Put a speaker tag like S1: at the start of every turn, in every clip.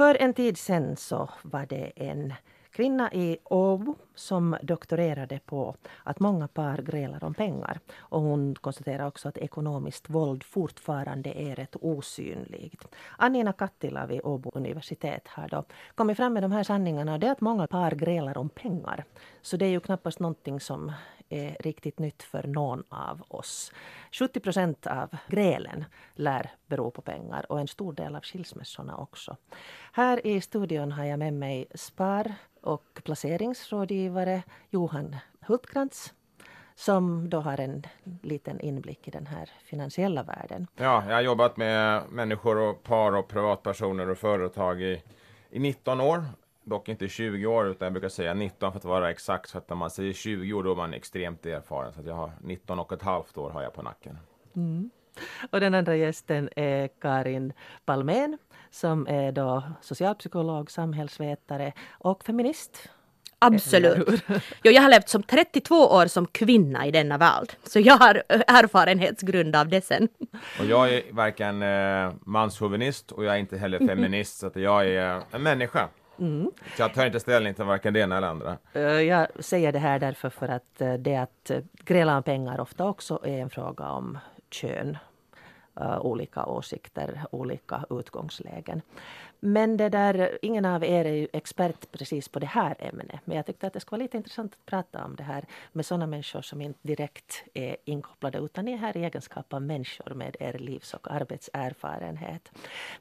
S1: För en tid sedan så var det en kvinna i Åbo som doktorerade på att många par grälar om pengar. Och hon konstaterar också att ekonomiskt våld fortfarande är rätt osynligt. Annina Kattila vid Åbo universitet har då kommit fram med de här sanningarna. Det är att många par grälar om pengar. Så det är ju knappast någonting som är riktigt nytt för någon av oss. 70 procent av grälen lär bero på pengar och en stor del av skilsmässorna också. Här i studion har jag med mig SPAR och placeringsrådgivare Johan Hultkrantz som då har en liten inblick i den här finansiella världen.
S2: Ja, jag har jobbat med människor och par och privatpersoner och företag i, i 19 år dock inte 20 år utan jag brukar säga 19 för att vara exakt. För att när man säger 20 år då är man extremt erfaren. Så jag har 19 och ett halvt år har jag på nacken.
S1: Mm. Och den andra gästen är Karin Palmén som är då socialpsykolog, samhällsvetare och feminist.
S3: Absolut. Jo, jag har levt som 32 år som kvinna i denna värld. Så jag har erfarenhetsgrund av det sen.
S2: Och jag är varken eh, manschauvinist och jag är inte heller feminist. Så att jag är en människa. Mm. Jag tar inte ställning till varken det ena eller andra.
S1: Eh, jag säger det här därför för att eh, det att eh, gräla om pengar ofta också är en fråga om kön. olika åsikter, olika utgångslägen. Men det där, ingen av er är ju expert precis på det här ämnet. Men jag tyckte att det skulle vara lite intressant att prata om det här med sådana människor som inte direkt är inkopplade utan ni är här i egenskap av människor med er livs och arbetserfarenhet.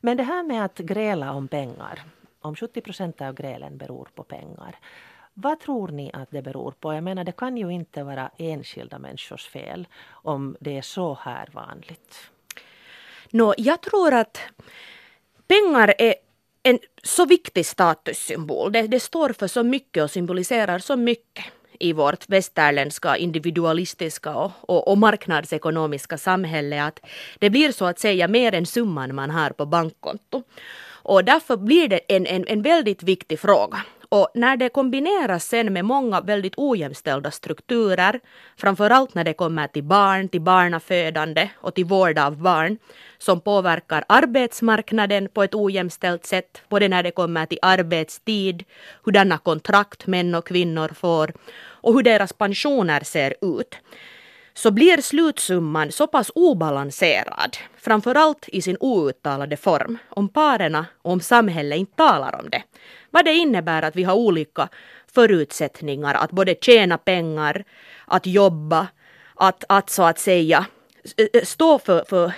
S1: Men det här med att gräla om pengar om 70 procent av grälen beror på pengar. Vad tror ni att det beror på? Jag menar, det kan ju inte vara enskilda människors fel om det är så här vanligt.
S3: No, jag tror att pengar är en så viktig statussymbol. Det, det står för så mycket och symboliserar så mycket i vårt västerländska individualistiska och, och, och, marknadsekonomiska samhälle att det blir så att säga mer än summan man har på bankkonto. Och därför blir det en, en, en väldigt viktig fråga. Och när det kombineras sen med många väldigt ojämställda strukturer, framförallt när det kommer till barn, till barnafödande och till vård av barn, som påverkar arbetsmarknaden på ett ojämställt sätt, både när det kommer till arbetstid, hurdana kontrakt män och kvinnor får och hur deras pensioner ser ut så blir slutsumman så pass obalanserad, framförallt i sin outtalade form, om parerna och om samhället inte talar om det. Vad det innebär att vi har olika förutsättningar att både tjäna pengar, att jobba, att, att så att säga eh, stå för, för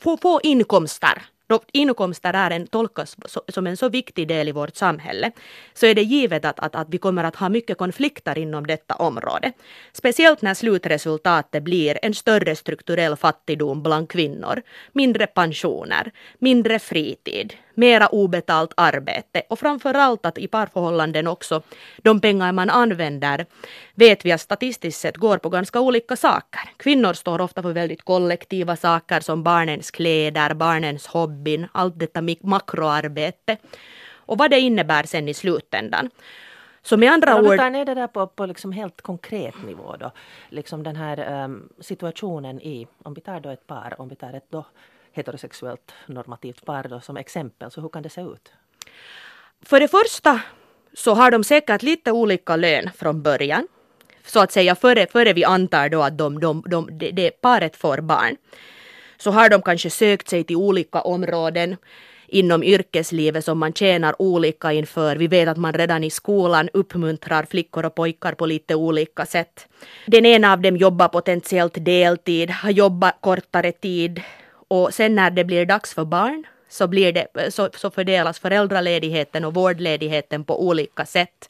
S3: få, få inkomster då inkomster är en, tolkas som en så viktig del i vårt samhälle, så är det givet att, att, att vi kommer att ha mycket konflikter inom detta område. Speciellt när slutresultatet blir en större strukturell fattigdom bland kvinnor, mindre pensioner, mindre fritid, mera obetalt arbete och framförallt att i parförhållanden också de pengar man använder vet vi att statistiskt sett går på ganska olika saker. Kvinnor står ofta för väldigt kollektiva saker som barnens kläder, barnens hobbyn, allt detta makroarbete och vad det innebär sen i slutändan.
S1: Så med andra ord... Om du tar ner det där på, på liksom helt konkret nivå då. Liksom den här um, situationen i, om vi tar då ett par, om vi tar ett då heterosexuellt normativt par då, som exempel, så hur kan det se ut?
S3: För det första så har de säkert lite olika lön från början. Så att säga före, före vi antar då att de, de, de, de, det paret får barn. Så har de kanske sökt sig till olika områden inom yrkeslivet som man tjänar olika inför. Vi vet att man redan i skolan uppmuntrar flickor och pojkar på lite olika sätt. Den ena av dem jobbar potentiellt deltid, har jobbat kortare tid och sen när det blir dags för barn så, blir det, så, så fördelas föräldraledigheten och vårdledigheten på olika sätt.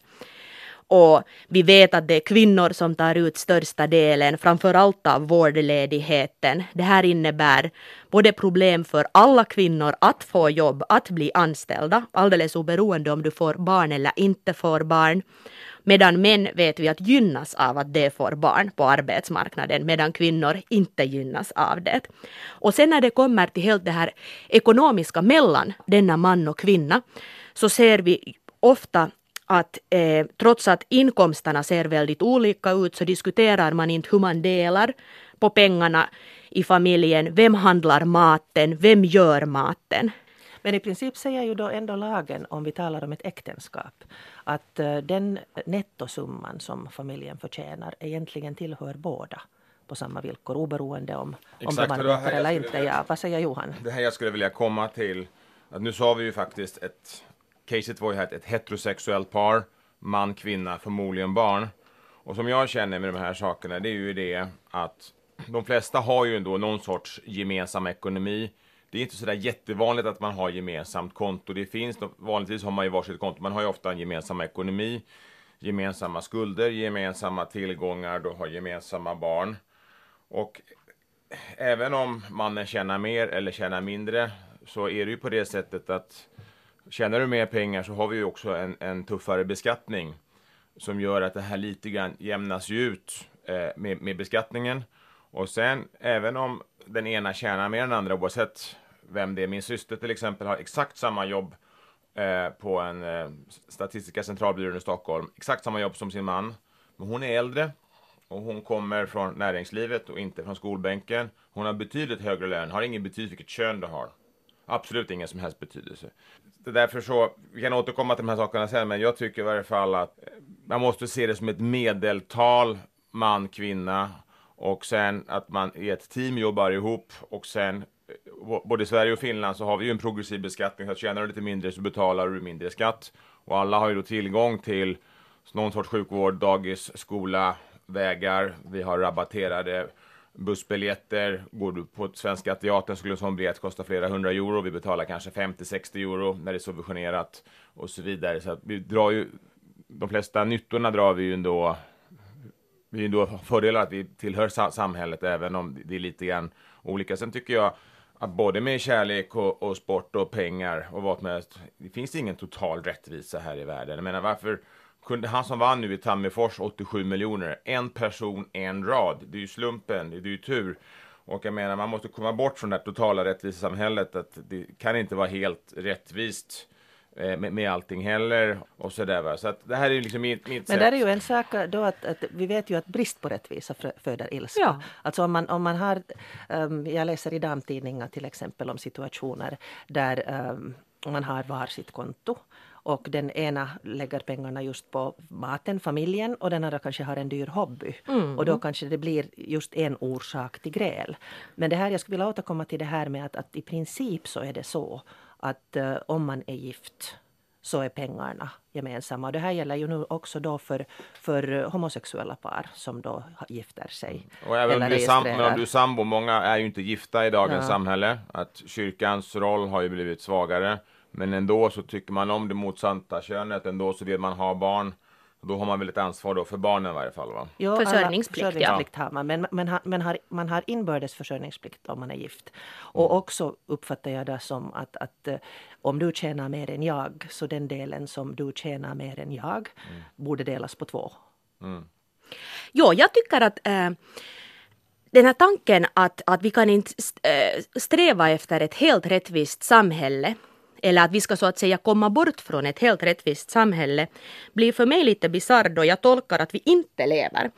S3: Och vi vet att det är kvinnor som tar ut största delen, framför allt av vårdledigheten. Det här innebär både problem för alla kvinnor att få jobb, att bli anställda, alldeles oberoende om du får barn eller inte får barn. Medan män vet vi att gynnas av att de får barn på arbetsmarknaden medan kvinnor inte gynnas av det. Och sen när det kommer till helt det här ekonomiska mellan denna man och kvinna så ser vi ofta att eh, trots att inkomsterna ser väldigt olika ut så diskuterar man inte hur man delar på pengarna i familjen. Vem handlar maten? Vem gör maten?
S1: Men i princip säger ju då ändå lagen, om vi talar om ett äktenskap, att uh, den nettosumman som familjen förtjänar egentligen tillhör båda på samma villkor oberoende om, om de arbetar eller inte. Ja, vad säger Johan?
S2: Det här jag skulle vilja komma till. Att nu sa vi ju faktiskt ett, caset var ju här ett heterosexuellt par, man, kvinna, förmodligen barn. Och som jag känner med de här sakerna, det är ju det att de flesta har ju ändå någon sorts gemensam ekonomi. Det är inte sådär jättevanligt att man har gemensamt konto. Det finns, vanligtvis har man ju varsitt konto. Man har ju ofta en gemensam ekonomi, gemensamma skulder, gemensamma tillgångar, då har gemensamma barn. Och även om mannen tjänar mer eller tjänar mindre så är det ju på det sättet att tjänar du mer pengar så har vi ju också en, en tuffare beskattning som gör att det här lite grann jämnas ut eh, med, med beskattningen. Och sen även om den ena tjänar mer än den andra oavsett vem det är. Min syster till exempel har exakt samma jobb eh, på en eh, Statistiska centralbyrån i Stockholm. Exakt samma jobb som sin man. Men hon är äldre och hon kommer från näringslivet och inte från skolbänken. Hon har betydligt högre lön, har ingen betydelse vilket kön du har. Absolut ingen som helst betydelse. Det är därför så, vi kan återkomma till de här sakerna sen, men jag tycker i varje fall att eh, man måste se det som ett medeltal man, kvinna och sen att man i ett team jobbar ihop och sen eh, både i Sverige och Finland så har vi ju en progressiv beskattning, så att tjänar du lite mindre så betalar du mindre skatt. Och alla har ju då tillgång till någon sorts sjukvård, dagis, skola, vägar, vi har rabatterade bussbiljetter. Går du på Svenska Teatern skulle en sån biljett kosta flera hundra euro. Vi betalar kanske 50-60 euro när det är subventionerat och så vidare. Så att vi drar ju, de flesta nyttorna drar vi ju ändå vi är ändå fördelar att vi tillhör samhället även om det är lite grann olika. Sen tycker jag att både med kärlek och, och sport och pengar och vad som helst, det finns ingen total rättvisa här i världen. Jag menar varför kunde han som vann nu i Tammerfors 87 miljoner, en person, en rad. Det är ju slumpen, det är ju tur. Och jag menar, man måste komma bort från det totala rättvisesamhället, att det kan inte vara helt rättvist eh, med, med allting heller och sådär va. Så att det här är liksom mitt, mitt
S1: Men det är ju en sak då att, att, vi vet ju att brist på rättvisa föder ilska. Ja. Alltså om man, om man har, um, jag läser i damtidningar till exempel om situationer där um, man har varsitt konto och den ena lägger pengarna just på maten, familjen och den andra kanske har en dyr hobby. Mm. Och då kanske det blir just en orsak till gräl. Men det här, jag skulle vilja återkomma till det här med att, att i princip så är det så att uh, om man är gift så är pengarna gemensamma. Och det här gäller ju nu också då för, för homosexuella par som då gifter sig.
S2: Och även om du, sam, men om du är sambo, många är ju inte gifta i dagens ja. samhälle. Att kyrkans roll har ju blivit svagare. Men ändå så tycker man om det motsatta könet, ändå så vill man ha barn. Då har man väl ett ansvar då för barnen i varje fall va?
S3: Jo, försörjningsplikt,
S1: försörjningsplikt ja. har man. Men, men, men har, man har inbördes försörjningsplikt om man är gift. Och mm. också uppfattar jag det som att, att uh, om du tjänar mer än jag så den delen som du tjänar mer än jag mm. borde delas på två. Mm.
S3: Jo, jag tycker att äh, den här tanken att, att vi kan inte sträva efter ett helt rättvist samhälle eller att vi ska så att säga komma bort från ett helt rättvist samhälle, blir för mig lite bisarr då jag tolkar att vi inte lever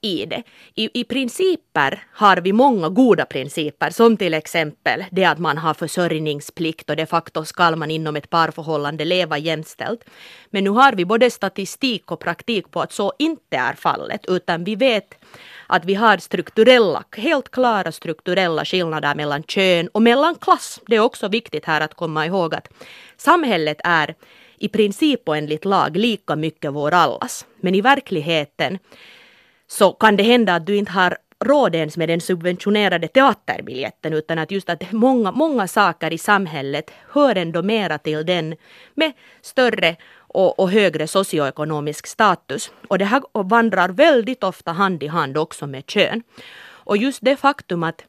S3: i det. I, I principer har vi många goda principer, som till exempel det att man har försörjningsplikt och de facto ska man inom ett parförhållande leva jämställt. Men nu har vi både statistik och praktik på att så inte är fallet, utan vi vet att vi har strukturella, helt klara strukturella skillnader mellan kön och mellan klass. Det är också viktigt här att komma ihåg att samhället är i princip och enligt lag lika mycket vår allas. Men i verkligheten så kan det hända att du inte har råd ens med den subventionerade teaterbiljetten utan att just att många, många saker i samhället hör ändå mera till den med större och, och, högre socioekonomisk status. Och det här vandrar väldigt ofta hand i hand också med kön. Och just det faktum att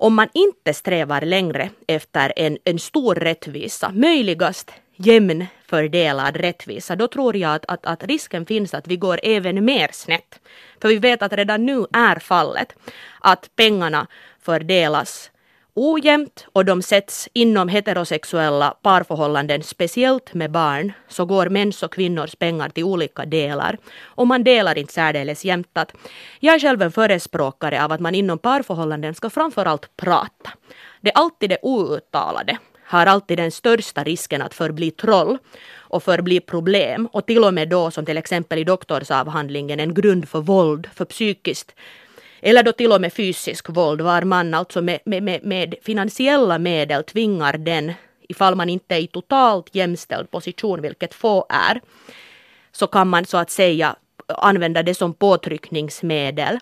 S3: om man inte strävar längre efter en, en stor rättvisa, möjligast jämn fördelad rättvisa, då tror jag att, att, att, risken finns att vi går även mer snett. För vi vet att redan nu är fallet att pengarna fördelas ojämnt och de sätts inom heterosexuella parförhållanden, speciellt med barn, så går mäns och kvinnors pengar till olika delar. Och man delar inte särdeles jämnt. Att jag är själv en förespråkare av att man inom parförhållanden ska framförallt prata. Det är alltid det outtalade har alltid den största risken att förbli troll och förbli problem och till och med då som till exempel i doktorsavhandlingen en grund för våld, för psykiskt eller då till och med fysisk våld var man alltså med, med, med, med finansiella medel tvingar den ifall man inte är i totalt jämställd position, vilket få är, så kan man så att säga använda det som påtryckningsmedel.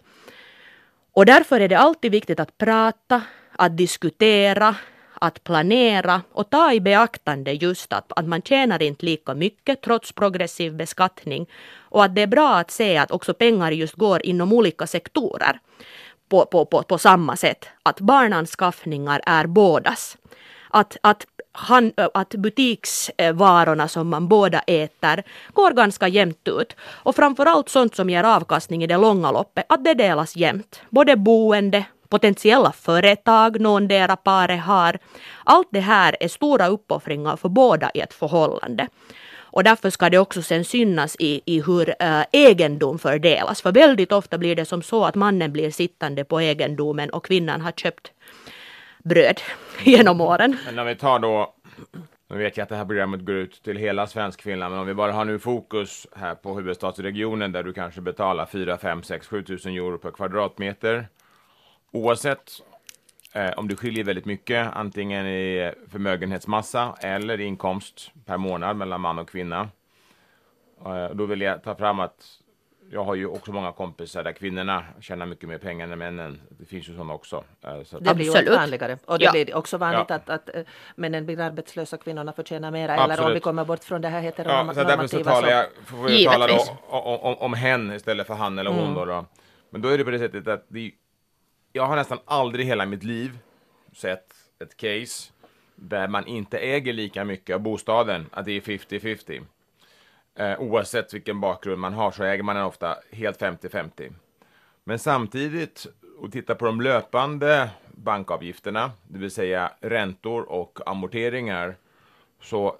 S3: Och därför är det alltid viktigt att prata, att diskutera, att planera och ta i beaktande just att, att man tjänar inte lika mycket trots progressiv beskattning och att det är bra att se att också pengar just går inom olika sektorer på, på, på, på samma sätt. Att barnanskaffningar är bådas. Att, att, han, att butiksvarorna som man båda äter går ganska jämnt ut. Och framförallt sånt som ger avkastning i det långa loppet, att det delas jämnt. Både boende, potentiella företag någondera paret har. Allt det här är stora uppoffringar för båda i ett förhållande. Och därför ska det också sen synas i, i hur äh, egendom fördelas. För väldigt ofta blir det som så att mannen blir sittande på egendomen och kvinnan har köpt bröd genom åren.
S2: Men om vi tar då nu vet jag att det här programmet går ut till hela svensk Finland, men om vi bara har nu fokus här på huvudstadsregionen där du kanske betalar 4, 5, 6, 7 000 euro per kvadratmeter. Oavsett eh, om det skiljer väldigt mycket, antingen i förmögenhetsmassa eller inkomst per månad mellan man och kvinna. Eh, då vill jag ta fram att jag har ju också många kompisar där kvinnorna tjänar mycket mer pengar än männen. Det finns ju sådana också.
S1: Eh, så det blir ju vanligare. Och det ja. blir också vanligt ja. att, att uh, männen blir arbetslösa, kvinnorna förtjänar mera. Absolut. Eller om vi kommer bort från det här heteronormativa.
S2: Ja, så därför så talar jag, får jag tala då, om, om, om hen istället för han eller hon. Mm. Då, då. Men då är det på det sättet att det, jag har nästan aldrig i hela mitt liv sett ett case där man inte äger lika mycket av bostaden, att det är 50-50. Eh, oavsett vilken bakgrund man har så äger man den ofta helt 50-50. Men samtidigt, och titta på de löpande bankavgifterna, det vill säga räntor och amorteringar, så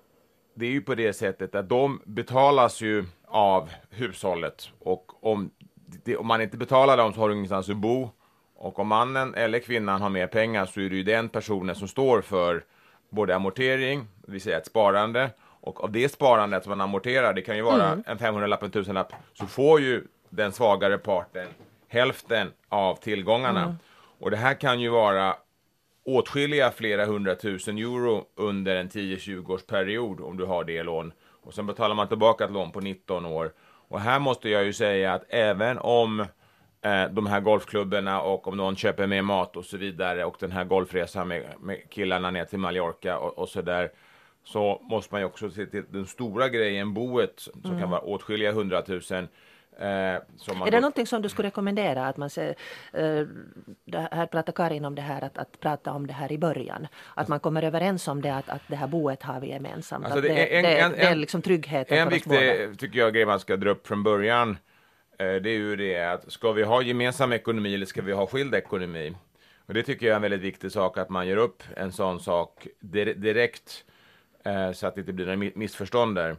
S2: det är ju på det sättet att de betalas ju av hushållet och om, det, om man inte betalar dem så har du ingenstans att bo och om mannen eller kvinnan har mer pengar så är det ju den personen som står för både amortering, det vill säga ett sparande, och av det sparandet som man amorterar, det kan ju vara mm. en 500-lapp, en tusenlapp, så får ju den svagare parten hälften av tillgångarna. Mm. Och det här kan ju vara åtskilliga flera hundratusen euro under en 10-20 års period om du har det lån. Och sen betalar man tillbaka ett lån på 19 år. Och här måste jag ju säga att även om de här golfklubbarna och om någon köper mer mat och så vidare och den här golfresan med, med killarna ner till Mallorca och, och så där så måste man ju också se till den stora grejen, boet, som mm. kan vara åtskilliga hundratusen. Eh, är
S1: det då... någonting som du skulle rekommendera? Att man ser, eh, här pratar Karin om det här att, att prata om det här i början. Att man kommer överens om det att, att det här boet har vi gemensamt. Alltså det, det, en, det, en, det, är liksom tryggheten
S2: En viktig, tycker jag, grej man ska dra upp från början. Eh, det är ju det att ska vi ha gemensam ekonomi eller ska vi ha skild ekonomi? Och det tycker jag är en väldigt viktig sak att man gör upp en sån sak direkt eh, så att det inte blir några missförstånd där.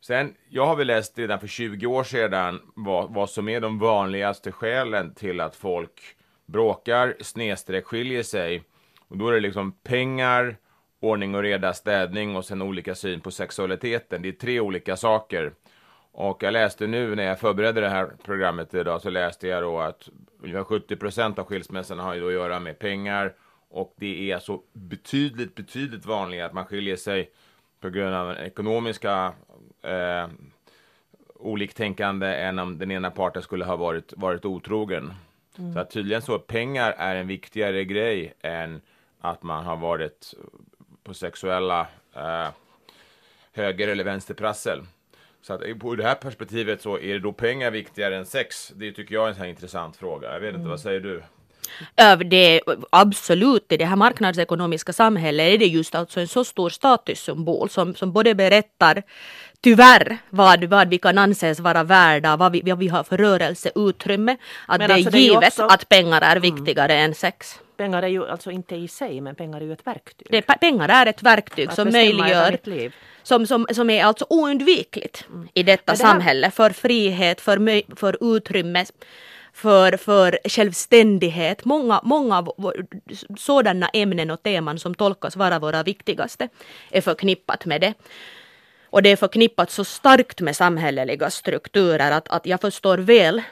S2: Sen, jag har väl läst redan för 20 år sedan vad, vad som är de vanligaste skälen till att folk bråkar, snedstreck skiljer sig. Och då är det liksom pengar, ordning och reda, städning och sen olika syn på sexualiteten. Det är tre olika saker. Och jag läste nu när jag förberedde det här programmet idag så läste jag då att ungefär 70 procent av skilsmässorna har ju då att göra med pengar och det är alltså betydligt, betydligt vanligare att man skiljer sig på grund av ekonomiska eh, oliktänkande än om den ena parten skulle ha varit, varit otrogen. Mm. Så tydligen så pengar är en viktigare grej än att man har varit på sexuella eh, höger eller vänsterprassel. Så att på det här perspektivet så är det då pengar viktigare än sex? Det tycker jag är en sån här intressant fråga. Jag vet inte, mm. vad säger du?
S3: Det, absolut, i det här marknadsekonomiska samhället är det just alltså en så stor statussymbol som, som både berättar tyvärr vad, vad vi kan anses vara värda, vad vi, vad vi har för rörelseutrymme. Att men det alltså är givet det är också... att pengar är viktigare mm. än sex.
S1: Pengar är ju alltså inte i sig, men pengar är ju ett verktyg.
S3: Det, pengar är ett verktyg att som möjliggör, som, som, som är alltså oundvikligt mm. i detta det samhälle för frihet, för, för utrymme för, för självständighet. Många, många sådana ämnen och teman som tolkas vara våra viktigaste är förknippat med det. Och det är förknippat så starkt med samhälleliga strukturer att, att jag förstår väl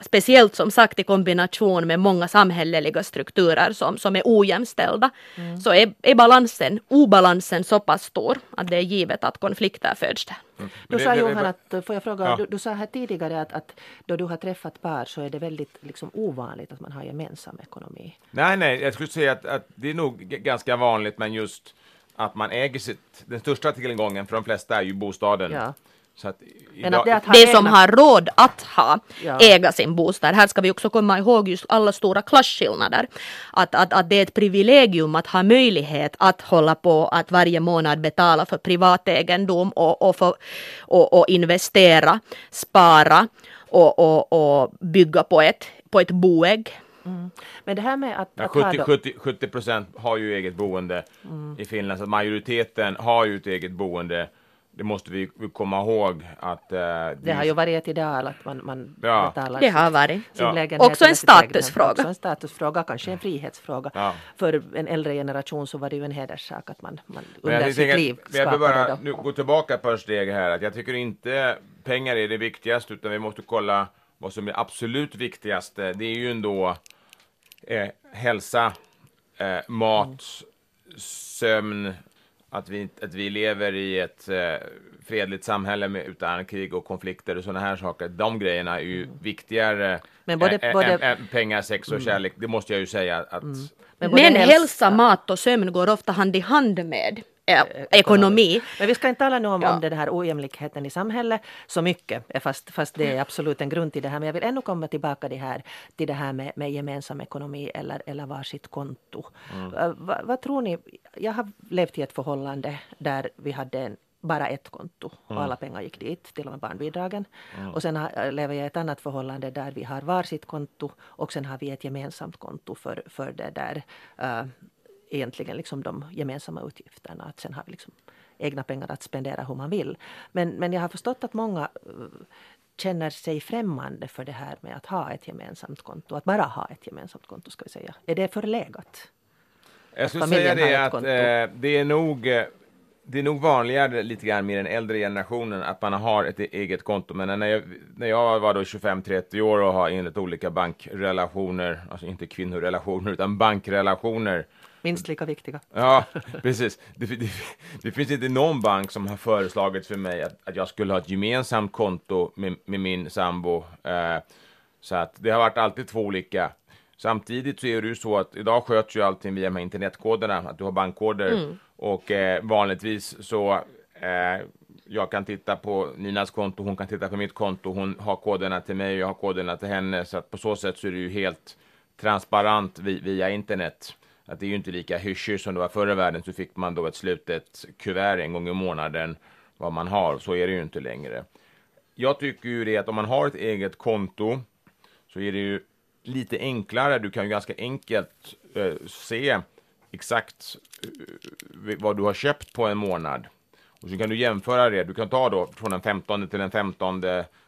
S3: Speciellt som sagt i kombination med många samhälleliga strukturer som, som är ojämställda. Mm. Så är, är balansen, obalansen så pass stor att det är givet att konflikter föds där.
S1: Mm. Du sa Johan, att, får jag fråga, ja. du, du, sa här tidigare att, att då du har träffat par så är det väldigt liksom, ovanligt att man har gemensam ekonomi.
S2: Nej, nej, jag skulle säga att, att det är nog ganska vanligt men just att man äger sitt, den största tillgången för de flesta är ju bostaden. Ja.
S3: Så att idag, det, att det som har råd att ha, ja. äga sin bostad. Här ska vi också komma ihåg just alla stora klasskillnader. Att, att, att det är ett privilegium att ha möjlighet att hålla på att varje månad betala för privategendom och, och, för, och, och investera, spara och, och, och bygga på ett, på ett boägg.
S1: Mm. Men det här med att...
S2: Ja, att 70, 70, 70 procent har ju eget boende mm. i Finland, så majoriteten har ju ett eget boende det måste vi komma ihåg att... Uh,
S1: det har ju varit ett ideal att man, man
S3: ja. betalar det har varit. sin ja. lägenhet. Också en statusfråga. Också
S1: en statusfråga, kanske en frihetsfråga. Ja. För en äldre generation så var det ju en hederssak att man, man under sitt tänker, liv
S2: skapade. Jag vill bara nu gå tillbaka ett par steg här. Att jag tycker inte pengar är det viktigaste utan vi måste kolla vad som är absolut viktigaste. Det är ju ändå eh, hälsa, eh, mat, mm. sömn, att vi, att vi lever i ett eh, fredligt samhälle med, utan krig och konflikter och sådana här saker. De grejerna är ju mm. viktigare Men både, ä, både... Än, än pengar, sex och mm. kärlek. Det måste jag ju säga att mm.
S3: Men, Men hälsa, mat och sömn går ofta hand i hand med äh, ekonomi.
S1: Men vi ska inte tala nu om, ja. om den här ojämlikheten i samhället så mycket, fast, fast det är absolut en grund till det här. Men jag vill ännu komma tillbaka det här, till det här med, med gemensam ekonomi eller, eller varsitt konto. Mm. Uh, vad, vad tror ni? Jag har levt i ett förhållande där vi hade en bara ett konto och mm. alla pengar gick dit, till och med barnbidragen. Mm. Och sen har, lever jag i ett annat förhållande där vi har varsitt konto och sen har vi ett gemensamt konto för, för det där uh, egentligen liksom de gemensamma utgifterna. Att sen har vi liksom egna pengar att spendera hur man vill. Men, men jag har förstått att många uh, känner sig främmande för det här med att ha ett gemensamt konto. Att bara ha ett gemensamt konto, ska vi säga. Är det förlegat?
S2: Jag skulle säga det att eh, det är nog eh, det är nog vanligare lite grann med den äldre generationen att man har ett eget konto. Men när jag, när jag var då 25-30 år och har enligt olika bankrelationer, alltså inte kvinnorelationer utan bankrelationer.
S1: Minst lika viktiga.
S2: Ja, precis. Det, det, det, finns inte någon bank som har föreslagit för mig att, att jag skulle ha ett gemensamt konto med, med min sambo. Eh, så att det har varit alltid två olika. Samtidigt så är det ju så att idag sköts ju allting via de här internetkoderna, att du har bankkoder. Mm och eh, vanligtvis så eh, jag kan titta på Ninas konto, hon kan titta på mitt konto, hon har koderna till mig och jag har koderna till henne. Så att på så sätt så är det ju helt transparent vi, via internet. Att det är ju inte lika hyschigt som det var förr i världen så fick man då ett slutet kuvert en gång i månaden vad man har. Så är det ju inte längre. Jag tycker ju det att om man har ett eget konto så är det ju lite enklare. Du kan ju ganska enkelt eh, se exakt eh, eh, vad du har köpt på en månad. Och så kan du jämföra det. Du kan ta då från den 15 till den 15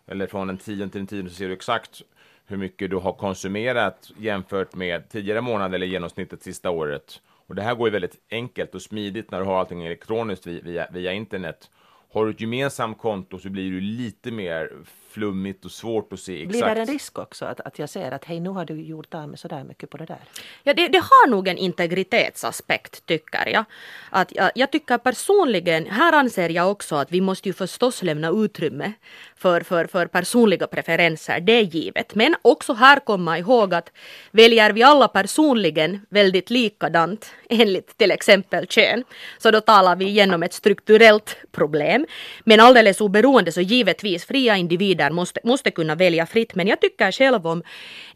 S2: eller från den 10 till den 10 så ser du exakt hur mycket du har konsumerat jämfört med tidigare månad eller genomsnittet sista året. Och det här går ju väldigt enkelt och smidigt när du har allting elektroniskt via, via internet. Har du ett gemensamt konto så blir du lite mer flummigt och svårt att se exakt.
S1: Blir det en risk också att, att jag ser att hej nu har du gjort av med sådär mycket på det där?
S3: Ja det, det har nog en integritetsaspekt tycker jag. Att, jag. Jag tycker personligen, här anser jag också att vi måste ju förstås lämna utrymme för, för, för personliga preferenser, det är givet. Men också här komma ihåg att väljer vi alla personligen väldigt likadant enligt till exempel kön, så då talar vi igenom ett strukturellt problem. Men alldeles oberoende så givetvis fria individer måste, måste kunna välja fritt. Men jag tycker själv om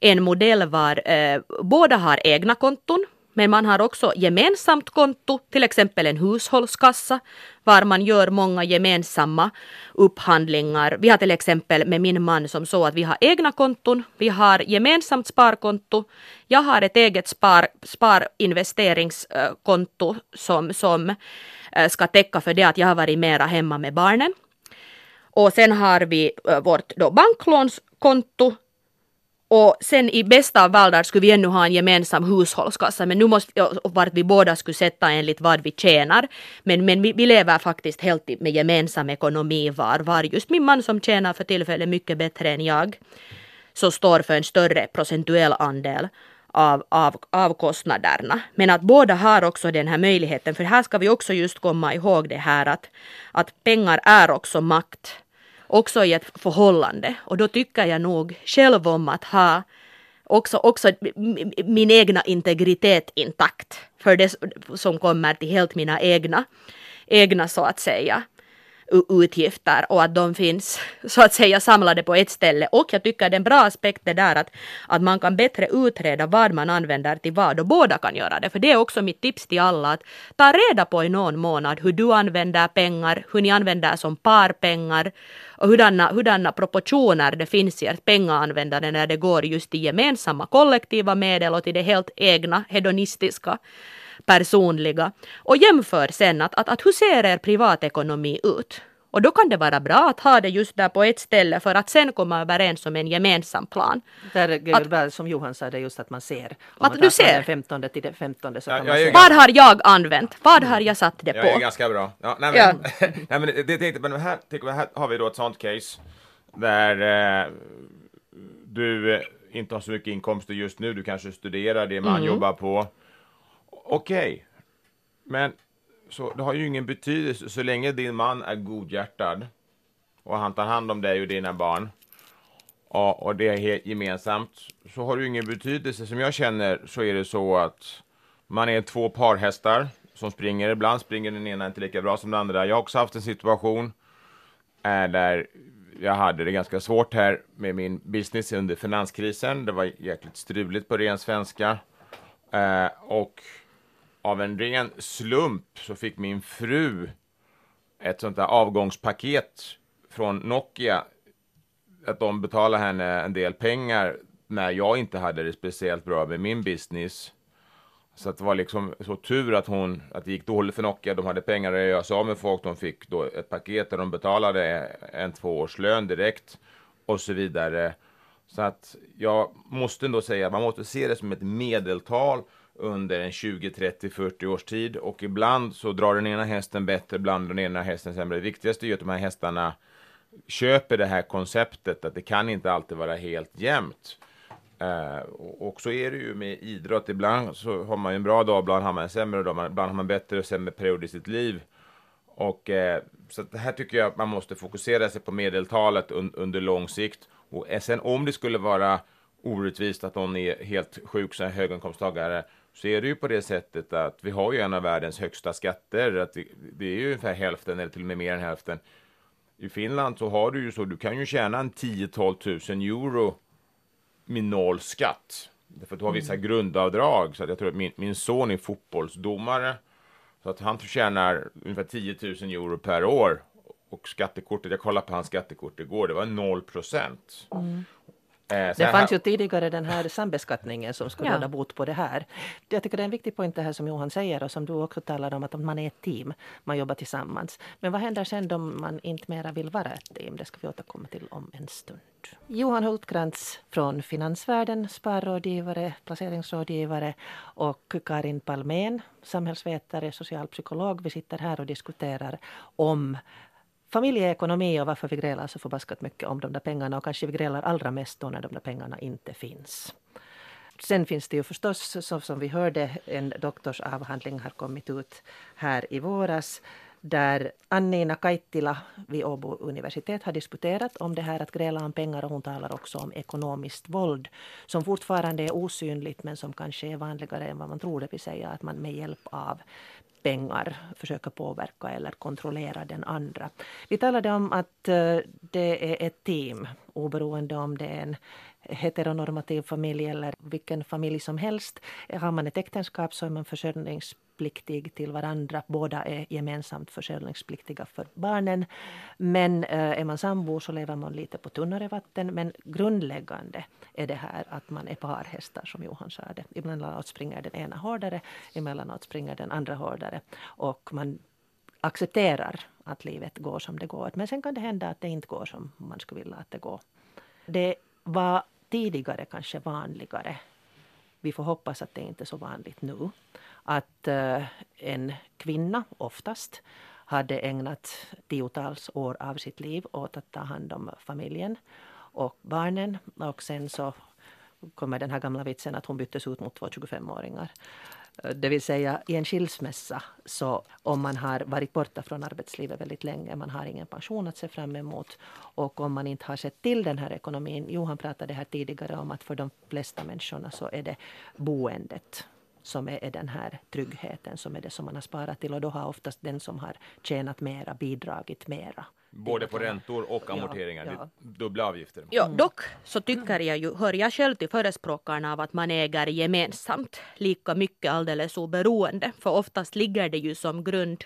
S3: en modell var eh, båda har egna konton men man har också gemensamt konto, till exempel en hushållskassa, var man gör många gemensamma upphandlingar. Vi har till exempel med min man som så att vi har egna konton, vi har gemensamt sparkonto, jag har ett eget spar, sparinvesteringskonto som, som eh, ska täcka för det att jag har varit mera hemma med barnen. Och sen har vi eh, vårt då banklånskonto Och sen i bästa av världar skulle vi ännu ha en gemensam hushållskassa men nu måste, vart vi båda skulle sätta enligt vad vi tjänar. Men, men vi, vi lever faktiskt helt med gemensam ekonomi var, var just min man som tjänar för tillfället mycket bättre än jag så står för en större procentuell andel av, av, av kostnaderna. Men att båda har också den här möjligheten, för här ska vi också just komma ihåg det här att, att pengar är också makt, också i ett förhållande. Och då tycker jag nog själv om att ha också, också min egna integritet intakt för det som kommer till helt mina egna, egna så att säga utgifter och att de finns så att säga samlade på ett ställe. Och jag tycker det är en bra aspekt det där att, att man kan bättre utreda vad man använder till vad och båda kan göra det. För det är också mitt tips till alla att ta reda på i någon månad hur du använder pengar, hur ni använder som par pengar och hurdana, hurdana proportioner det finns i ert pengaanvändande när det går just till gemensamma kollektiva medel och till det helt egna hedonistiska personliga och jämför sen att, att, att hur ser er privatekonomi ut? Och då kan det vara bra att ha det just där på ett ställe för att sen komma överens om en gemensam plan.
S1: Där, att, som Johan sa, det är just att man ser. Om
S3: att man du ser. Den
S1: 15 till den 15 så
S2: ja,
S1: kan man
S2: se.
S3: Vad har jag använt? Vad har jag satt det på?
S2: Jag är ganska bra. Ja, nej, men, ja. nej, men det, det, men här, här har vi då ett sånt case där eh, du inte har så mycket inkomster just nu. Du kanske studerar det man mm. jobbar på. Okej, okay. men så det har ju ingen betydelse så länge din man är godhjärtad och han tar hand om dig och dina barn och, och det är helt gemensamt så har det ju ingen betydelse. Som jag känner så är det så att man är två parhästar som springer. Ibland springer den ena inte lika bra som den andra. Jag har också haft en situation äh, där jag hade det ganska svårt här med min business under finanskrisen. Det var jäkligt struligt på ren svenska. Äh, och av en ren slump så fick min fru ett sånt där avgångspaket från Nokia. Att de betalade henne en del pengar när jag inte hade det speciellt bra med min business. Så att det var liksom så tur att hon, att det gick dåligt för Nokia. De hade pengar att göra sig av med folk. De fick då ett paket där de betalade en tvåårslön direkt och så vidare. Så att jag måste ändå säga att man måste se det som ett medeltal under en 20, 30, 40 års tid och ibland så drar den ena hästen bättre, ibland den ena hästen sämre. Det viktigaste är ju att de här hästarna köper det här konceptet att det kan inte alltid vara helt jämnt. Eh, och så är det ju med idrott. Ibland så har man en bra dag, ibland har man en sämre dag, ibland har man bättre och sämre period i sitt liv. Och eh, så det här tycker jag att man måste fokusera sig på medeltalet un under lång sikt. Och eh, sen om det skulle vara orättvist att någon är helt sjuk, så här höginkomsttagare, så är det ju på det sättet att vi har ju en av världens högsta skatter. Att vi, det är ju ungefär hälften eller till och med mer än hälften. I Finland så har du ju så, du kan ju tjäna en 10-12 000 euro med noll skatt. Därför att du har vissa mm. grundavdrag. Så att jag tror att min, min son är fotbollsdomare. Så att han tjänar ungefär 10 000 euro per år. Och skattekortet, jag kollade på hans skattekort igår, det var 0 procent. Mm.
S1: Eh, det fanns ju tidigare den här sambeskattningen som skulle ja. råda bot på det här. Jag tycker det är en viktig poäng det här som Johan säger och som du också talar om att man är ett team, man jobbar tillsammans. Men vad händer sen om man inte mera vill vara ett team? Det ska vi återkomma till om en stund. Johan Hultkrantz från Finansvärlden, sparrådgivare, placeringsrådgivare och Karin Palmén, samhällsvetare, socialpsykolog. Vi sitter här och diskuterar om familjeekonomi och varför vi grälar så förbaskat mycket om de där pengarna och kanske vi grälar allra mest då när de där pengarna inte finns. Sen finns det ju förstås, så som vi hörde, en doktorsavhandling har kommit ut här i våras där Annina Kaittila vid Åbo universitet har disputerat om det här att gräla om pengar och hon talar också om ekonomiskt våld som fortfarande är osynligt men som kanske är vanligare än vad man tror, det vill säga att man med hjälp av pengar försöka påverka eller kontrollera den andra. Vi talade om att eh, det är ett team oberoende om det är en heteronormativ familj eller vilken familj som helst. Har man ett äktenskap så är man försörjningspliktig till varandra. Båda är gemensamt försörjningspliktiga för barnen. Men eh, är man sambo så lever man lite på tunnare vatten. Men grundläggande är det här att man är parhästar som Johan sa det. Springer den ena hårdare, emellanåt springer den andra hårdare. Och man accepterar att livet går som det går. Men sen kan det hända att det inte går som man skulle vilja att det går. Det var tidigare kanske vanligare. Vi får hoppas att det inte är så vanligt nu. Att eh, en kvinna oftast hade ägnat tiotals år av sitt liv åt att ta hand om familjen och barnen. Och sen så kommer den här gamla vitsen att hon byttes ut mot två 25-åringar. Eh, det vill säga i en skilsmässa, så om man har varit borta från arbetslivet väldigt länge, man har ingen pension att se fram emot och om man inte har sett till den här ekonomin. Johan pratade här tidigare om att för de flesta människorna så är det boendet som är, är den här tryggheten som är det som man har sparat till och då har oftast den som har tjänat mera bidragit mera.
S2: Både på räntor och amorteringar, ja, ja. dubbla avgifter.
S3: Ja, dock så tycker jag ju, hör jag själv till förespråkarna av att man äger gemensamt lika mycket alldeles oberoende. För oftast ligger det ju som grund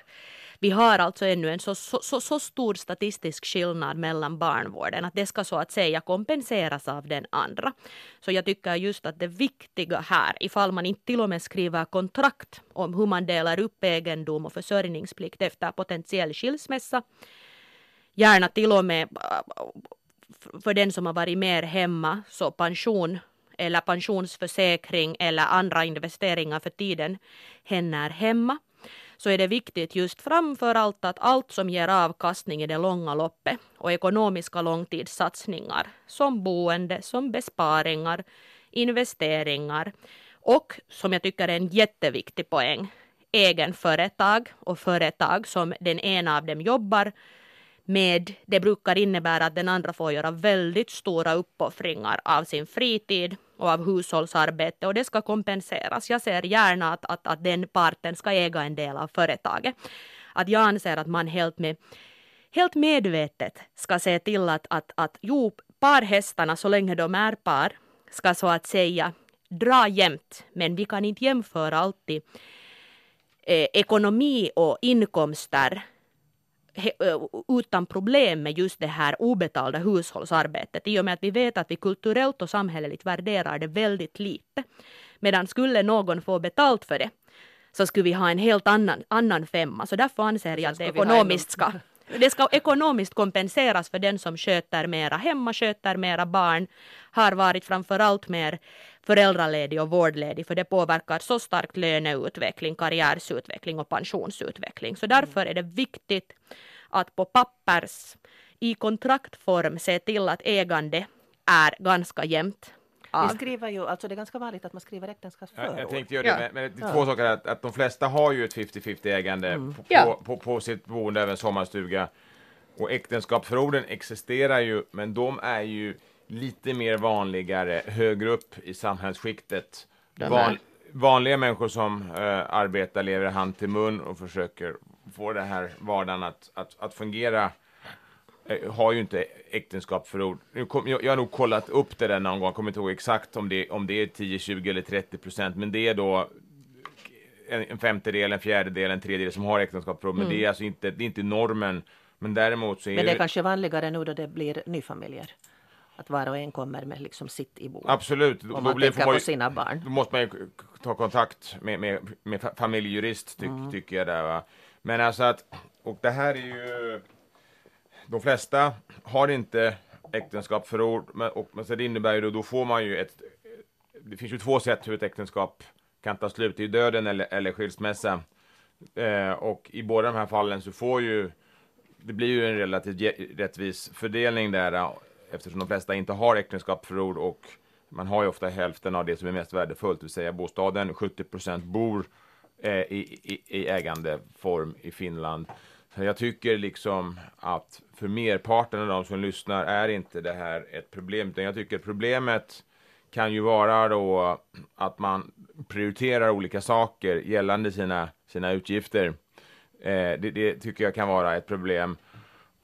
S3: vi har alltså ännu en så, så, så, så, stor statistisk skillnad mellan barnvården att det ska så att säga kompenseras av den andra. Så jag tycker just att det viktiga här, ifall man inte till och med skriver kontrakt om hur man delar upp egendom och försörjningsplikt efter potentiell skilsmässa, gärna till och med eh, för den som har varit mer hemma, så pension eller pensionsförsäkring eller andra investeringar för tiden hen är hemma så är det viktigt just framför allt att allt som ger avkastning i det långa loppet och ekonomiska långtidssatsningar som boende, som besparingar, investeringar och som jag tycker är en jätteviktig poäng, egenföretag och företag som den ena av dem jobbar med. Det brukar innebära att den andra får göra väldigt stora uppoffringar av sin fritid och av hushållsarbete och det ska kompenseras. Jag ser gärna att, att, att den parten ska äga en del av företaget. Att jag anser att man helt, med, helt medvetet ska se till att, att, att jo, parhästarna så länge de är par ska så att säga dra jämnt, men vi kan inte jämföra alltid eh, ekonomi och inkomster utan problem med just det här obetalda hushållsarbetet i och med att vi vet att vi kulturellt och samhälleligt värderar det väldigt lite. Medan skulle någon få betalt för det så skulle vi ha en helt annan, annan femma. Så därför anser jag att det ekonomiskt ska det ska ekonomiskt kompenseras för den som sköter mera hemma, sköter mera barn, har varit framförallt mer föräldraledig och vårdledig, för det påverkar så starkt löneutveckling, karriärsutveckling och pensionsutveckling. Så därför är det viktigt att på pappers, i kontraktform, se till att ägande är ganska jämnt
S1: vi skriver ju, alltså det är ganska vanligt att man skriver äktenskapsförord.
S2: Jag, jag tänkte göra det, ja. men, men två saker, att, att de flesta har ju ett 50-50 ägande mm. på, ja. på, på, på, sitt boende, även sommarstuga. Och äktenskapsförorden existerar ju, men de är ju lite mer vanligare högre upp i samhällsskiktet. Van, vanliga människor som äh, arbetar, lever hand till mun och försöker få det här vardagen att, att, att fungera Eh, har ju inte äktenskapsförord. Jag, jag har nog kollat upp det där någon gång, kommer inte ihåg exakt om det, om det är 10, 20 eller 30 procent, men det är då en, en femtedel, en fjärdedel, en tredjedel som har äktenskapsförord, men mm. det är alltså inte, det är inte normen. Men däremot så är
S1: Men det är kanske vanligare nu då det blir nyfamiljer? Att var och en kommer med liksom sitt i boet.
S2: Absolut.
S1: Om man tänker på sina barn.
S2: Då måste man ju ta kontakt med, med, med familjejurist, ty, mm. tycker jag. Där, va? Men alltså att, och det här är ju de flesta har inte äktenskapsförord, men, och, men så det innebär ju då, då får man ju ett, det finns ju två sätt hur ett äktenskap kan ta slut, det är döden eller, eller skilsmässa. Eh, och i båda de här fallen så får ju, det blir ju en relativt rättvis fördelning där, eftersom de flesta inte har äktenskapsförord och man har ju ofta hälften av det som är mest värdefullt, det vill säga bostaden, 70 procent bor eh, i, i, i ägandeform i Finland. Jag tycker liksom att för merparten av de som lyssnar är inte det här ett problem. Utan jag tycker problemet kan ju vara då att man prioriterar olika saker gällande sina, sina utgifter. Eh, det, det, tycker jag kan vara ett problem.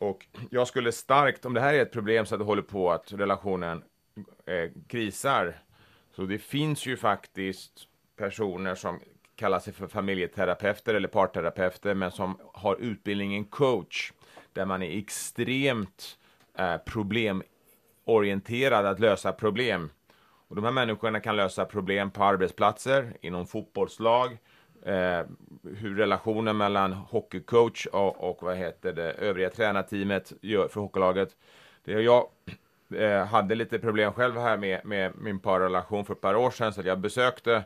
S2: Och jag skulle starkt, om det här är ett problem så att det håller på att relationen eh, krisar, så det finns ju faktiskt personer som kallar sig för familjeterapeuter eller parterapeuter, men som har utbildningen coach, där man är extremt eh, problemorienterad att lösa problem. Och de här människorna kan lösa problem på arbetsplatser, inom fotbollslag, eh, hur relationen mellan hockeycoach och, och vad heter det, övriga tränarteamet gör för hockeylaget. Det, jag, eh, hade lite problem själv här med, med min parrelation för ett par år sedan, så jag besökte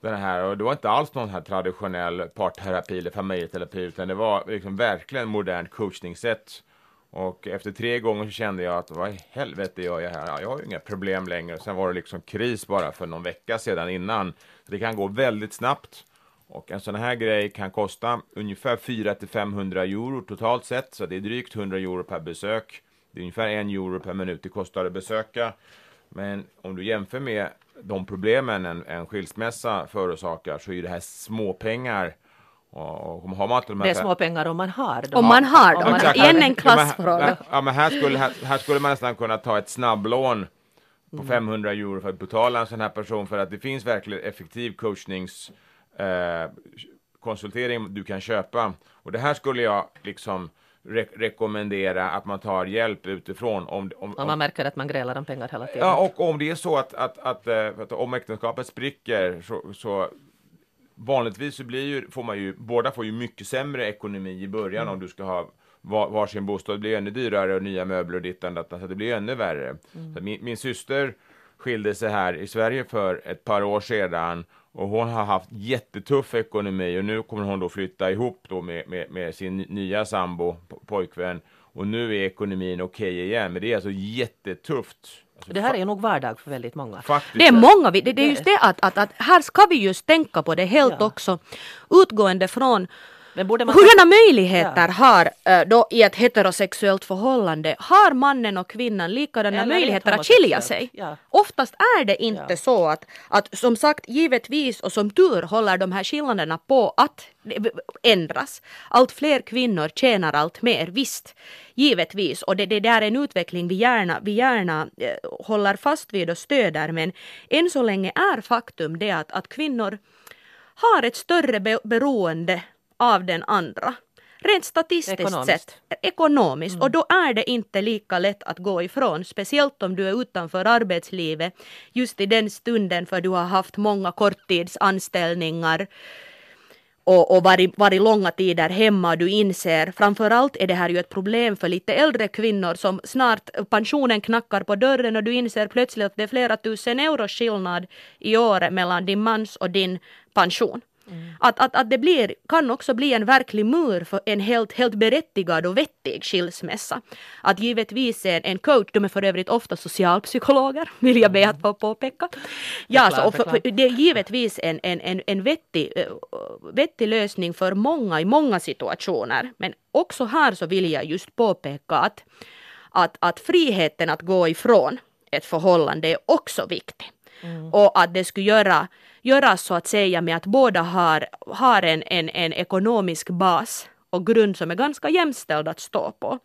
S2: den här och det var inte alls någon här traditionell parterapi eller familjeterapi utan det var liksom verkligen modernt coachningssätt. Och efter tre gånger så kände jag att vad i helvete gör jag här? Ja, jag har ju inga problem längre. Sen var det liksom kris bara för någon vecka sedan innan. Så det kan gå väldigt snabbt. Och en sån här grej kan kosta ungefär 4 till 500 euro totalt sett, så det är drygt 100 euro per besök. Det är ungefär en euro per minut det kostar att besöka. Men om du jämför med de problemen en, en skilsmässa förorsakar så är det här småpengar. Och, och har man inte de här
S1: Det är små pengar om man har dem.
S3: Om man har
S2: Ja,
S3: dem.
S2: exakt.
S3: Igen en
S2: Ja,
S3: klassfråga.
S2: Ja, men här skulle, här, här skulle man nästan kunna ta ett snabblån
S1: Mm.
S2: på 500 euro för att betala en sån här person för att det finns verkligen effektiv coachnings eh, konsultering du kan köpa. Och det här skulle jag liksom re rekommendera att man tar hjälp utifrån om, om,
S1: Om man märker att man grälar om pengar hela tiden.
S2: Ja, och om det är så att, att, att, eh, att om äktenskapet spricker så, så vanligtvis så blir ju, får man ju, båda får ju mycket sämre ekonomi i början om du ska ha var, varsin bostad, det blir ännu dyrare och nya möbler och dittan så det blir ännu värre. Så min, min syster skilde sig här i Sverige för ett par år sedan och hon har haft jättetuff ekonomi och nu kommer hon då flytta ihop då med, med, med sin nya sambo, po- pojkvän och nu är ekonomin okej igen, men det är alltså jättetufft. Alltså,
S1: Det här är nog vardag för väldigt många.
S2: faktiskt.
S3: Det är många, vi- det, det är just det att, att, att här ska vi just tänka på det helt
S1: Ja.
S3: också utgående från hurdana möjligheter har eh, då i ett heterosexuellt förhållande, har mannen och kvinnan likadana
S1: Eller
S3: möjligheter att skilja sig?
S1: ja.
S3: Oftast är det inte
S1: Ja.
S3: så att, att som sagt givetvis och som tur håller de här skillnaderna på att ändras. Allt fler kvinnor tjänar allt mer, visst. Givetvis, och det, det där är en utveckling vi gärna, vi gärna eh, håller fast vid och stöder men än så länge är faktum det att, att kvinnor har ett större be- beroende av den andra. Rent statistiskt
S1: Ekonomiskt.
S3: sett. Ekonomiskt. Och då är det inte lika lätt att gå ifrån. Speciellt om du är utanför arbetslivet. Just i den stunden för du har haft många korttidsanställningar och, och varit, varit långa tider hemma och du inser, framförallt är det här ju ett problem för lite äldre kvinnor som snart pensionen knackar på dörren och du inser plötsligt att det är flera tusen euro skillnad i året mellan din mans och din pension. Att, att, att det blir, kan också bli en verklig mur för en helt, helt berättigad och vettig skilsmässa. Att givetvis en, en coach, de är för övrigt ofta socialpsykologer, vill jag be att få påpeka. Ja,
S1: Förklara,
S3: så, och för, för, det är givetvis en, en, en, en vettig, vettig lösning för många i många situationer. Men också här så vill jag just påpeka att, att, att friheten att gå ifrån ett förhållande är också viktig. Och att det skulle göra, göra så att säga med att båda har, har en, en, en ekonomisk bas och grund som är ganska jämställd att stå på.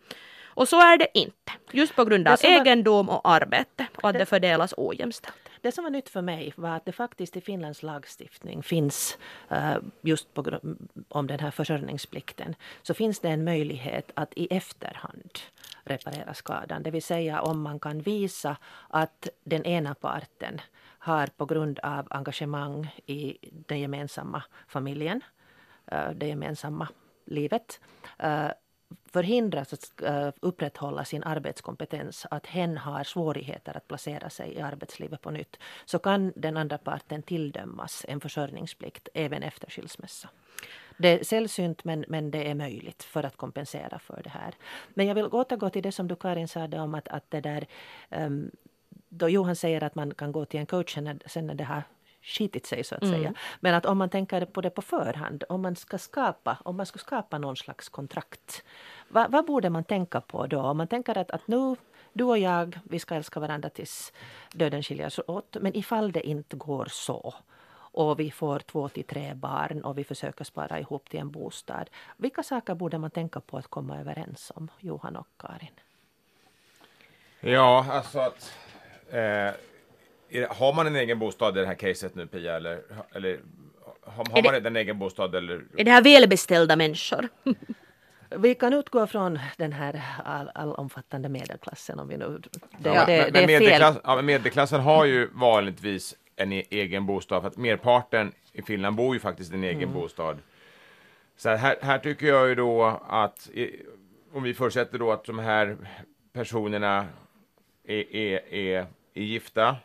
S3: Och så är det inte. Just på grund av
S1: Det
S3: egendom och arbete och att det fördelas ojämställt.
S1: Det som var nytt för mig var att det faktiskt i Finlands lagstiftning finns, eh, just på grund om den här försörjningsplikten, så finns det en möjlighet att i efterhand reparera skadan. Det vill säga om man kan visa att den ena parten har på grund av engagemang i den gemensamma familjen, eh, det gemensamma livet, eh, förhindras att eh, upprätthålla sin arbetskompetens, att hen har svårigheter att placera sig i arbetslivet på nytt, så kan den andra parten tilldömas en försörjningsplikt även efter skilsmässa. Det är sällsynt men, men det är möjligt för att kompensera för det här. Men jag vill återgå till det som du Karin sa om att, att det där um, då Johan säger att man kan gå till en coach när, sen när det har skitit sig så att säga. Men att om man tänker på det på förhand, om man ska skapa, om man ska skapa någon slags kontrakt. Vad, vad borde man tänka på då? Om man tänker att, att nu, du och jag, vi ska älska varandra tills döden skiljer oss åt. Men ifall det inte går så och vi får två till tre barn och vi försöker spara ihop till en bostad. Vilka saker borde man tänka på att komma överens om, Johan och Karin?
S2: Ja, alltså att... Eh, har man en egen bostad i det här caset nu Pia? Eller, eller har, har man en egen bostad? Eller,
S3: Är det här välbeställda människor?
S1: Vi kan utgå från den här all, allomfattande medelklassen. Om vi nu, det,
S2: Ja,
S1: det,
S2: men,
S1: det är fel.
S2: medelklass, ja, men medelklassen har ju vanligtvis en e- egen bostad, för att merparten i Finland bor ju faktiskt i en egen bostad. Så här, här tycker jag ju då att, om vi förutsätter då att de här personerna är, är, är, är gifta.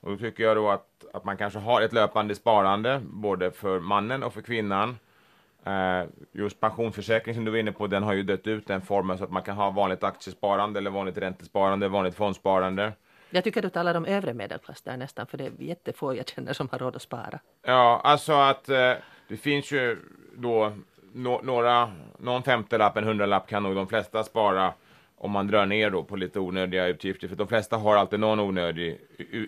S2: Och då tycker jag då att, att man kanske har ett löpande sparande både för mannen och för kvinnan. Eh, just pensionsförsäkring som du var inne på, den har ju dött ut den formen så att man kan ha vanligt aktiesparande eller vanligt räntesparande, vanligt fondsparande.
S1: Jag tycker du talar om övre medelklass där nästan, för det är jättefå jag känner som har råd att spara.
S2: Ja, alltså att eh, det finns ju då no några, någon femtelapp, en hundralapp kan nog de flesta spara om man drar ner då på lite onödiga utgifter. För de flesta har alltid någon onödig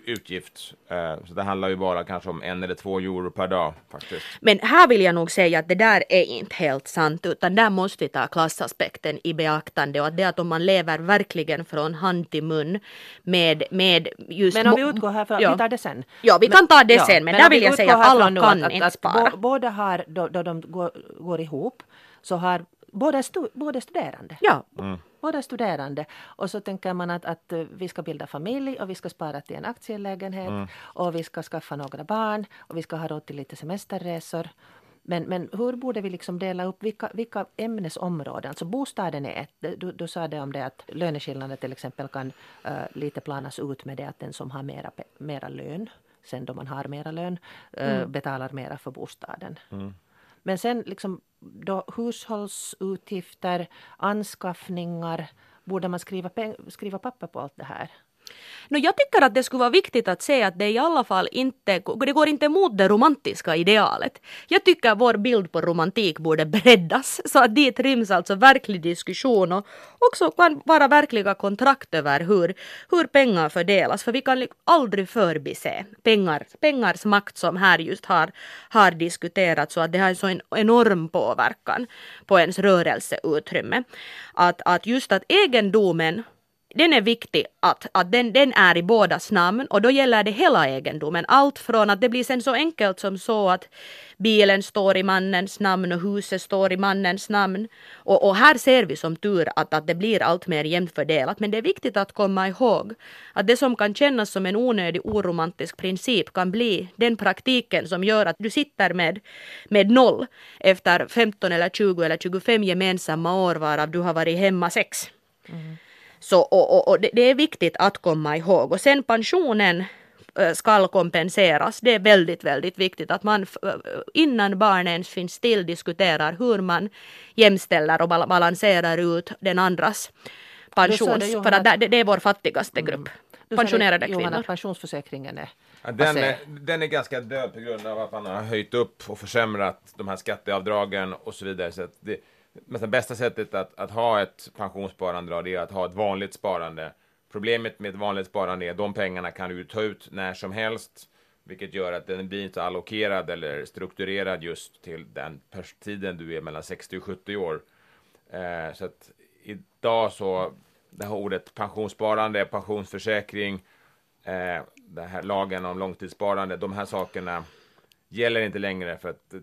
S2: utgift. Eh, så det handlar ju bara kanske om en eller två euro per dag faktiskt.
S3: Men här vill jag nog säga att det där är inte helt sant utan där måste vi ta klassaspekten i beaktande och att det att om man lever verkligen från hand till mun med, med just...
S1: Men om vi utgår här från, ja. vi tar det sen.
S3: Ja, vi kan ta det ja, sen men, men där vill jag säga att alla kan att, inte att, spara.
S1: Att båda har, då, då de går, går ihop, så har båda, stu, båda studerande.
S3: Ja. Mm
S1: båda studerande. Och så tänker man att, att eh, vi ska bilda familj och vi ska spara till en aktielägenhet mm. och vi ska skaffa några barn och vi ska ha råd till lite semesterresor. Men, men hur borde vi liksom dela upp vilka, vilka ämnesområden? Alltså bostaden är ett. Du, du sa det om det att löneskillnader till exempel kan uh, lite planas ut med det att den som har mera, mera lön sen då man har mera lön uh, mm. betalar mera för bostaden. Mm. Men sen liksom då hushållsutgifter, anskaffningar, borde man skriva, skriva papper på allt det här?
S3: No, jag tycker att det skulle vara viktigt att se att det i alla fall inte, det går inte emot det romantiska idealet. Jag tycker vår bild på romantik borde breddas så att dit ryms alltså verklig diskussion och också kan vara verkliga kontrakt över hur, hur pengar fördelas. För vi kan aldrig förbise pengar, pengars makt som här just har, har diskuterats och att det har en så enorm påverkan på ens rörelseutrymme. Att, att just att egendomen den är viktig att, att den, den är i bådas namn och då gäller det hela egendomen. Allt från att det blir sen så enkelt som så att bilen står i mannens namn och huset står i mannens namn. Och, och här ser vi som tur att, att det blir allt mer jämnt fördelat. Men det är viktigt att komma ihåg att det som kan kännas som en onödig oromantisk princip kan bli den praktiken som gör att du sitter med, med noll efter 15 eller 20 eller 25 gemensamma år varav du har varit hemma sex. Mm. Så, och, och, och det, det, är viktigt att komma ihåg. Och sen pensionen äh, skall kompenseras. Det är väldigt, väldigt viktigt att man äh, innan barnen ens finns till diskuterar hur man jämställer och balanserar ut den andras pensions... För att det, det är vår fattigaste mm. grupp. Mm. Pensionerade kvinnor. Johanna,
S1: pensionsförsäkringen är
S2: Ja, den, är, den är ganska död på grund av att man har höjt upp och försämrat de här skatteavdragen och så vidare. Så det, men det bästa sättet att, att ha ett pensionssparande är att ha ett vanligt sparande. Problemet med ett vanligt sparande är att de pengarna kan du ta ut när som helst, vilket gör att den blir inte allokerad eller strukturerad just till den tiden du är mellan 60 och 70 år. Eh, så att idag så, det här ordet pensionssparande, pensionsförsäkring, eh, den här lagen om långtidssparande, de här sakerna gäller inte längre för att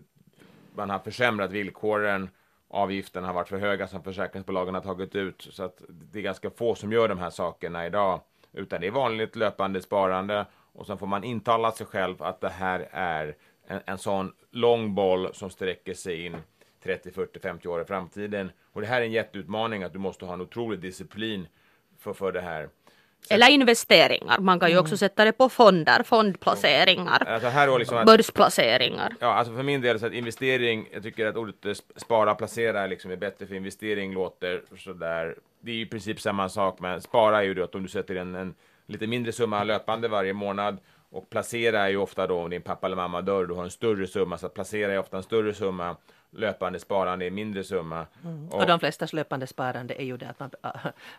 S2: man har försämrat villkoren avgifterna har varit för höga som försäkringsbolagen har tagit ut. Så att det är ganska få som gör de här sakerna idag. Utan det är vanligt löpande sparande och sen får man intala sig själv att det här är en, en sån lång boll som sträcker sig in 30, 40, 50 år i framtiden. Och det här är en jätteutmaning att du måste ha en otrolig disciplin för, för det här.
S3: Eller investeringar. Man kan ju också mm. sätta det på fonder, fondplaceringar, alltså här liksom att, börsplaceringar.
S2: Ja, alltså för min del så att investering, jag tycker att ordet spara, placera liksom är bättre för investering låter sådär. Det är i princip samma sak, men spara är ju då att om du sätter en, en lite mindre summa löpande varje månad och placera är ju ofta då om din pappa eller mamma dör, du har en större summa, så att placera är ofta en större summa löpande sparande i mindre summa.
S1: Mm. Och, och de flestas löpande sparande är ju det att man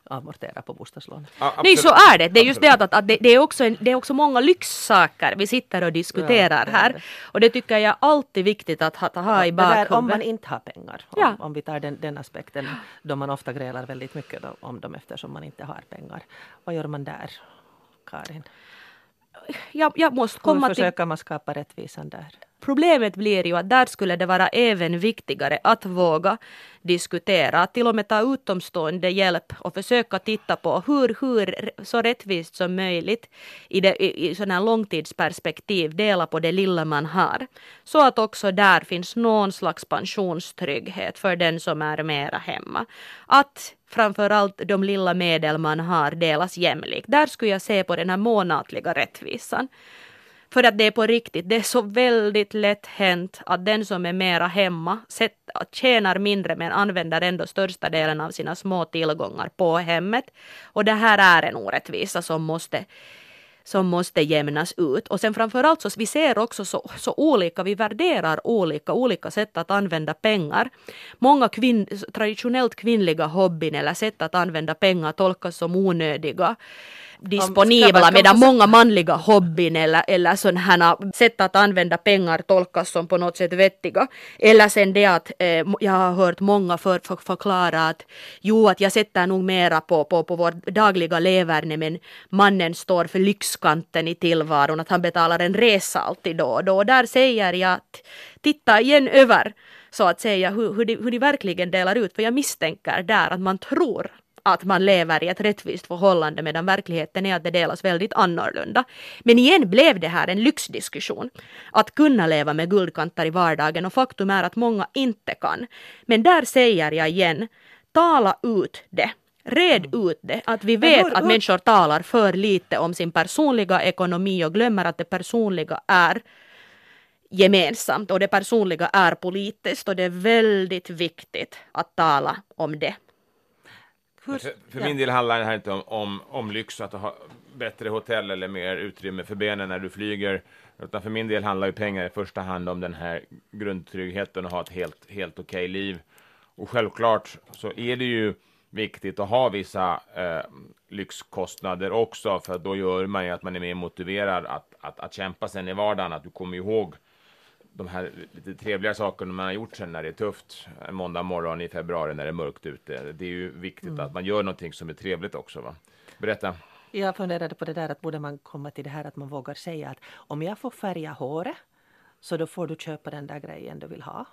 S1: amorterar på bostadslånet.
S3: Nej, så är det. Det är just det att, att det, det, är också en, det är också många lyxsaker vi sitter och diskuterar ja, här. Och det tycker jag är alltid viktigt att ha, att ha i bakhuvudet.
S1: Om man inte har pengar, om, ja. om vi tar den, den aspekten, då man ofta grälar väldigt mycket om dem eftersom man inte har pengar. Vad gör man där, Karin?
S3: Jag, jag måste komma
S1: Hur försöker till... man skapa rättvisan där?
S3: Problemet blir ju att där skulle det vara även viktigare att våga diskutera, att till och med ta utomstående hjälp och försöka titta på hur, hur så rättvist som möjligt i, det, i, i sådana långtidsperspektiv dela på det lilla man har. Så att också där finns någon slags pensionstrygghet för den som är mera hemma. Att framförallt de lilla medel man har delas jämlikt. Där skulle jag se på den här månatliga rättvisan. För att det är på riktigt, det är så väldigt lätt hänt att den som är mera hemma sett, tjänar mindre men använder ändå största delen av sina små tillgångar på hemmet. Och det här är en orättvisa som måste som måste jämnas ut. Och sen framförallt så vi ser också så, så olika, vi värderar olika, olika sätt att använda pengar. Många kvinn, traditionellt kvinnliga hobbyn eller sätt att använda pengar tolkas som onödiga disponibla medan många manliga hobbyn eller, eller sådana sätt att använda pengar tolkas som på något sätt vettiga. Eller sen det att eh, jag har hört många för, för, förklara att jo att jag sätter nog mera på, på, på vårt dagliga leverne men mannen står för lyxkanten i tillvaron att han betalar en resa alltid då och då. Och där säger jag att titta igen över så att säga hur, hur, de, hur de verkligen delar ut för jag misstänker där att man tror att man lever i ett rättvist förhållande medan verkligheten är att det delas väldigt annorlunda. Men igen blev det här en lyxdiskussion. Att kunna leva med guldkantar i vardagen och faktum är att många inte kan. Men där säger jag igen, tala ut det. Red mm. ut det, att vi vet att människor talar för lite om sin personliga ekonomi och glömmer att det personliga är gemensamt och det personliga är politiskt och det är väldigt viktigt att tala om det
S2: för, för min del handlar det här inte om, om, om lyx, att ha bättre hotell eller mer utrymme för benen när du flyger. Utan för min del handlar ju pengar i första hand om den här grundtryggheten och ha ett helt, helt okej okay liv. Och självklart så är det ju viktigt att ha vissa eh, lyxkostnader också, för då gör man ju att man är mer motiverad att, att, att kämpa sen i vardagen, att du kommer ihåg de här lite trevliga sakerna man har gjort sen när det är tufft. En måndag morgon i februari när det är mörkt ute. Det är ju viktigt mm. att man gör någonting som är trevligt också. Va? Berätta.
S1: Jag funderade på det där att borde man komma till det här att man vågar säga att om jag får färga håret så då får du köpa den där grejen du vill ha.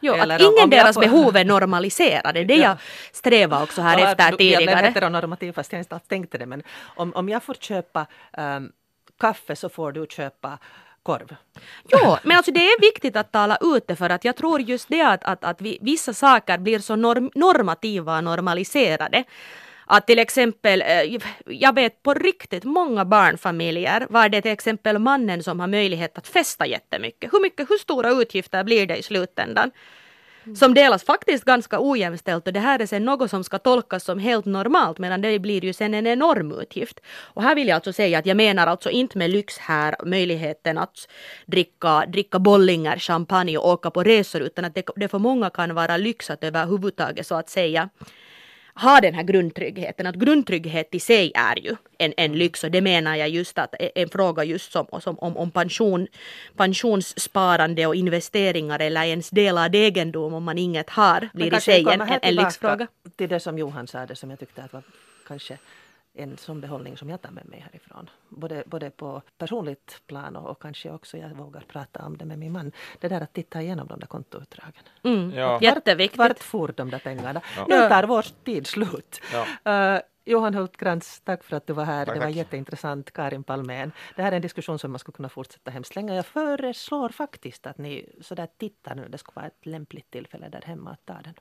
S3: Jo, Eller att ingen deras får... behov är normaliserade. Det jag strävar också här ja, efter tidigare. Jag blev
S1: heteronormativ fast jag inte tänkte det. Men om, om jag får köpa um, kaffe så får du köpa korv.
S3: Jo, men alltså det är viktigt att tala ut det för att jag tror just det att, att, att vi, vissa saker blir så norm, normativa och normaliserade. Att till exempel, eh, jag vet på riktigt många barnfamiljer var det till exempel mannen som har möjlighet att festa jättemycket. Hur mycket, hur stora utgifter blir det i slutändan? Mm. som delas faktiskt ganska ojämställt och det här är sen något som ska tolkas som helt normalt medan det blir ju sen en enorm utgift. Och här vill jag alltså säga att jag menar alltså inte med lyx här möjligheten att dricka, dricka bollinger, champagne och åka på resor utan att det, det för många kan vara lyx att överhuvudtaget så att säga ha den här grundtryggheten. Att grundtrygghet i sig är ju en, en lyx och det menar jag just att en fråga just som, som om, om pension, pensionssparande och investeringar eller ens delad egendom om man inget har blir i sig en, en, en lyxfråga.
S1: Till det som Johan sa, det som jag tyckte att var kanske en sån behållning som jag tar med mig härifrån. Både, både på personligt plan och, och kanske också jag vågar prata om det med min man. Det där att titta igenom de där kontoutdragen.
S3: Mm. Ja. Jätteviktigt.
S1: Vart for de där pengarna? Ja. Nu tar vår tid slut. Ja. Uh, Johan Hultkrantz, tack för att du var här. Tack, det var tack. jätteintressant. Karin Palmén. Det här är en diskussion som man skulle kunna fortsätta hemskt länge. Jag föreslår faktiskt att ni sådär tittar nu. Det skulle vara ett lämpligt tillfälle där hemma att ta den.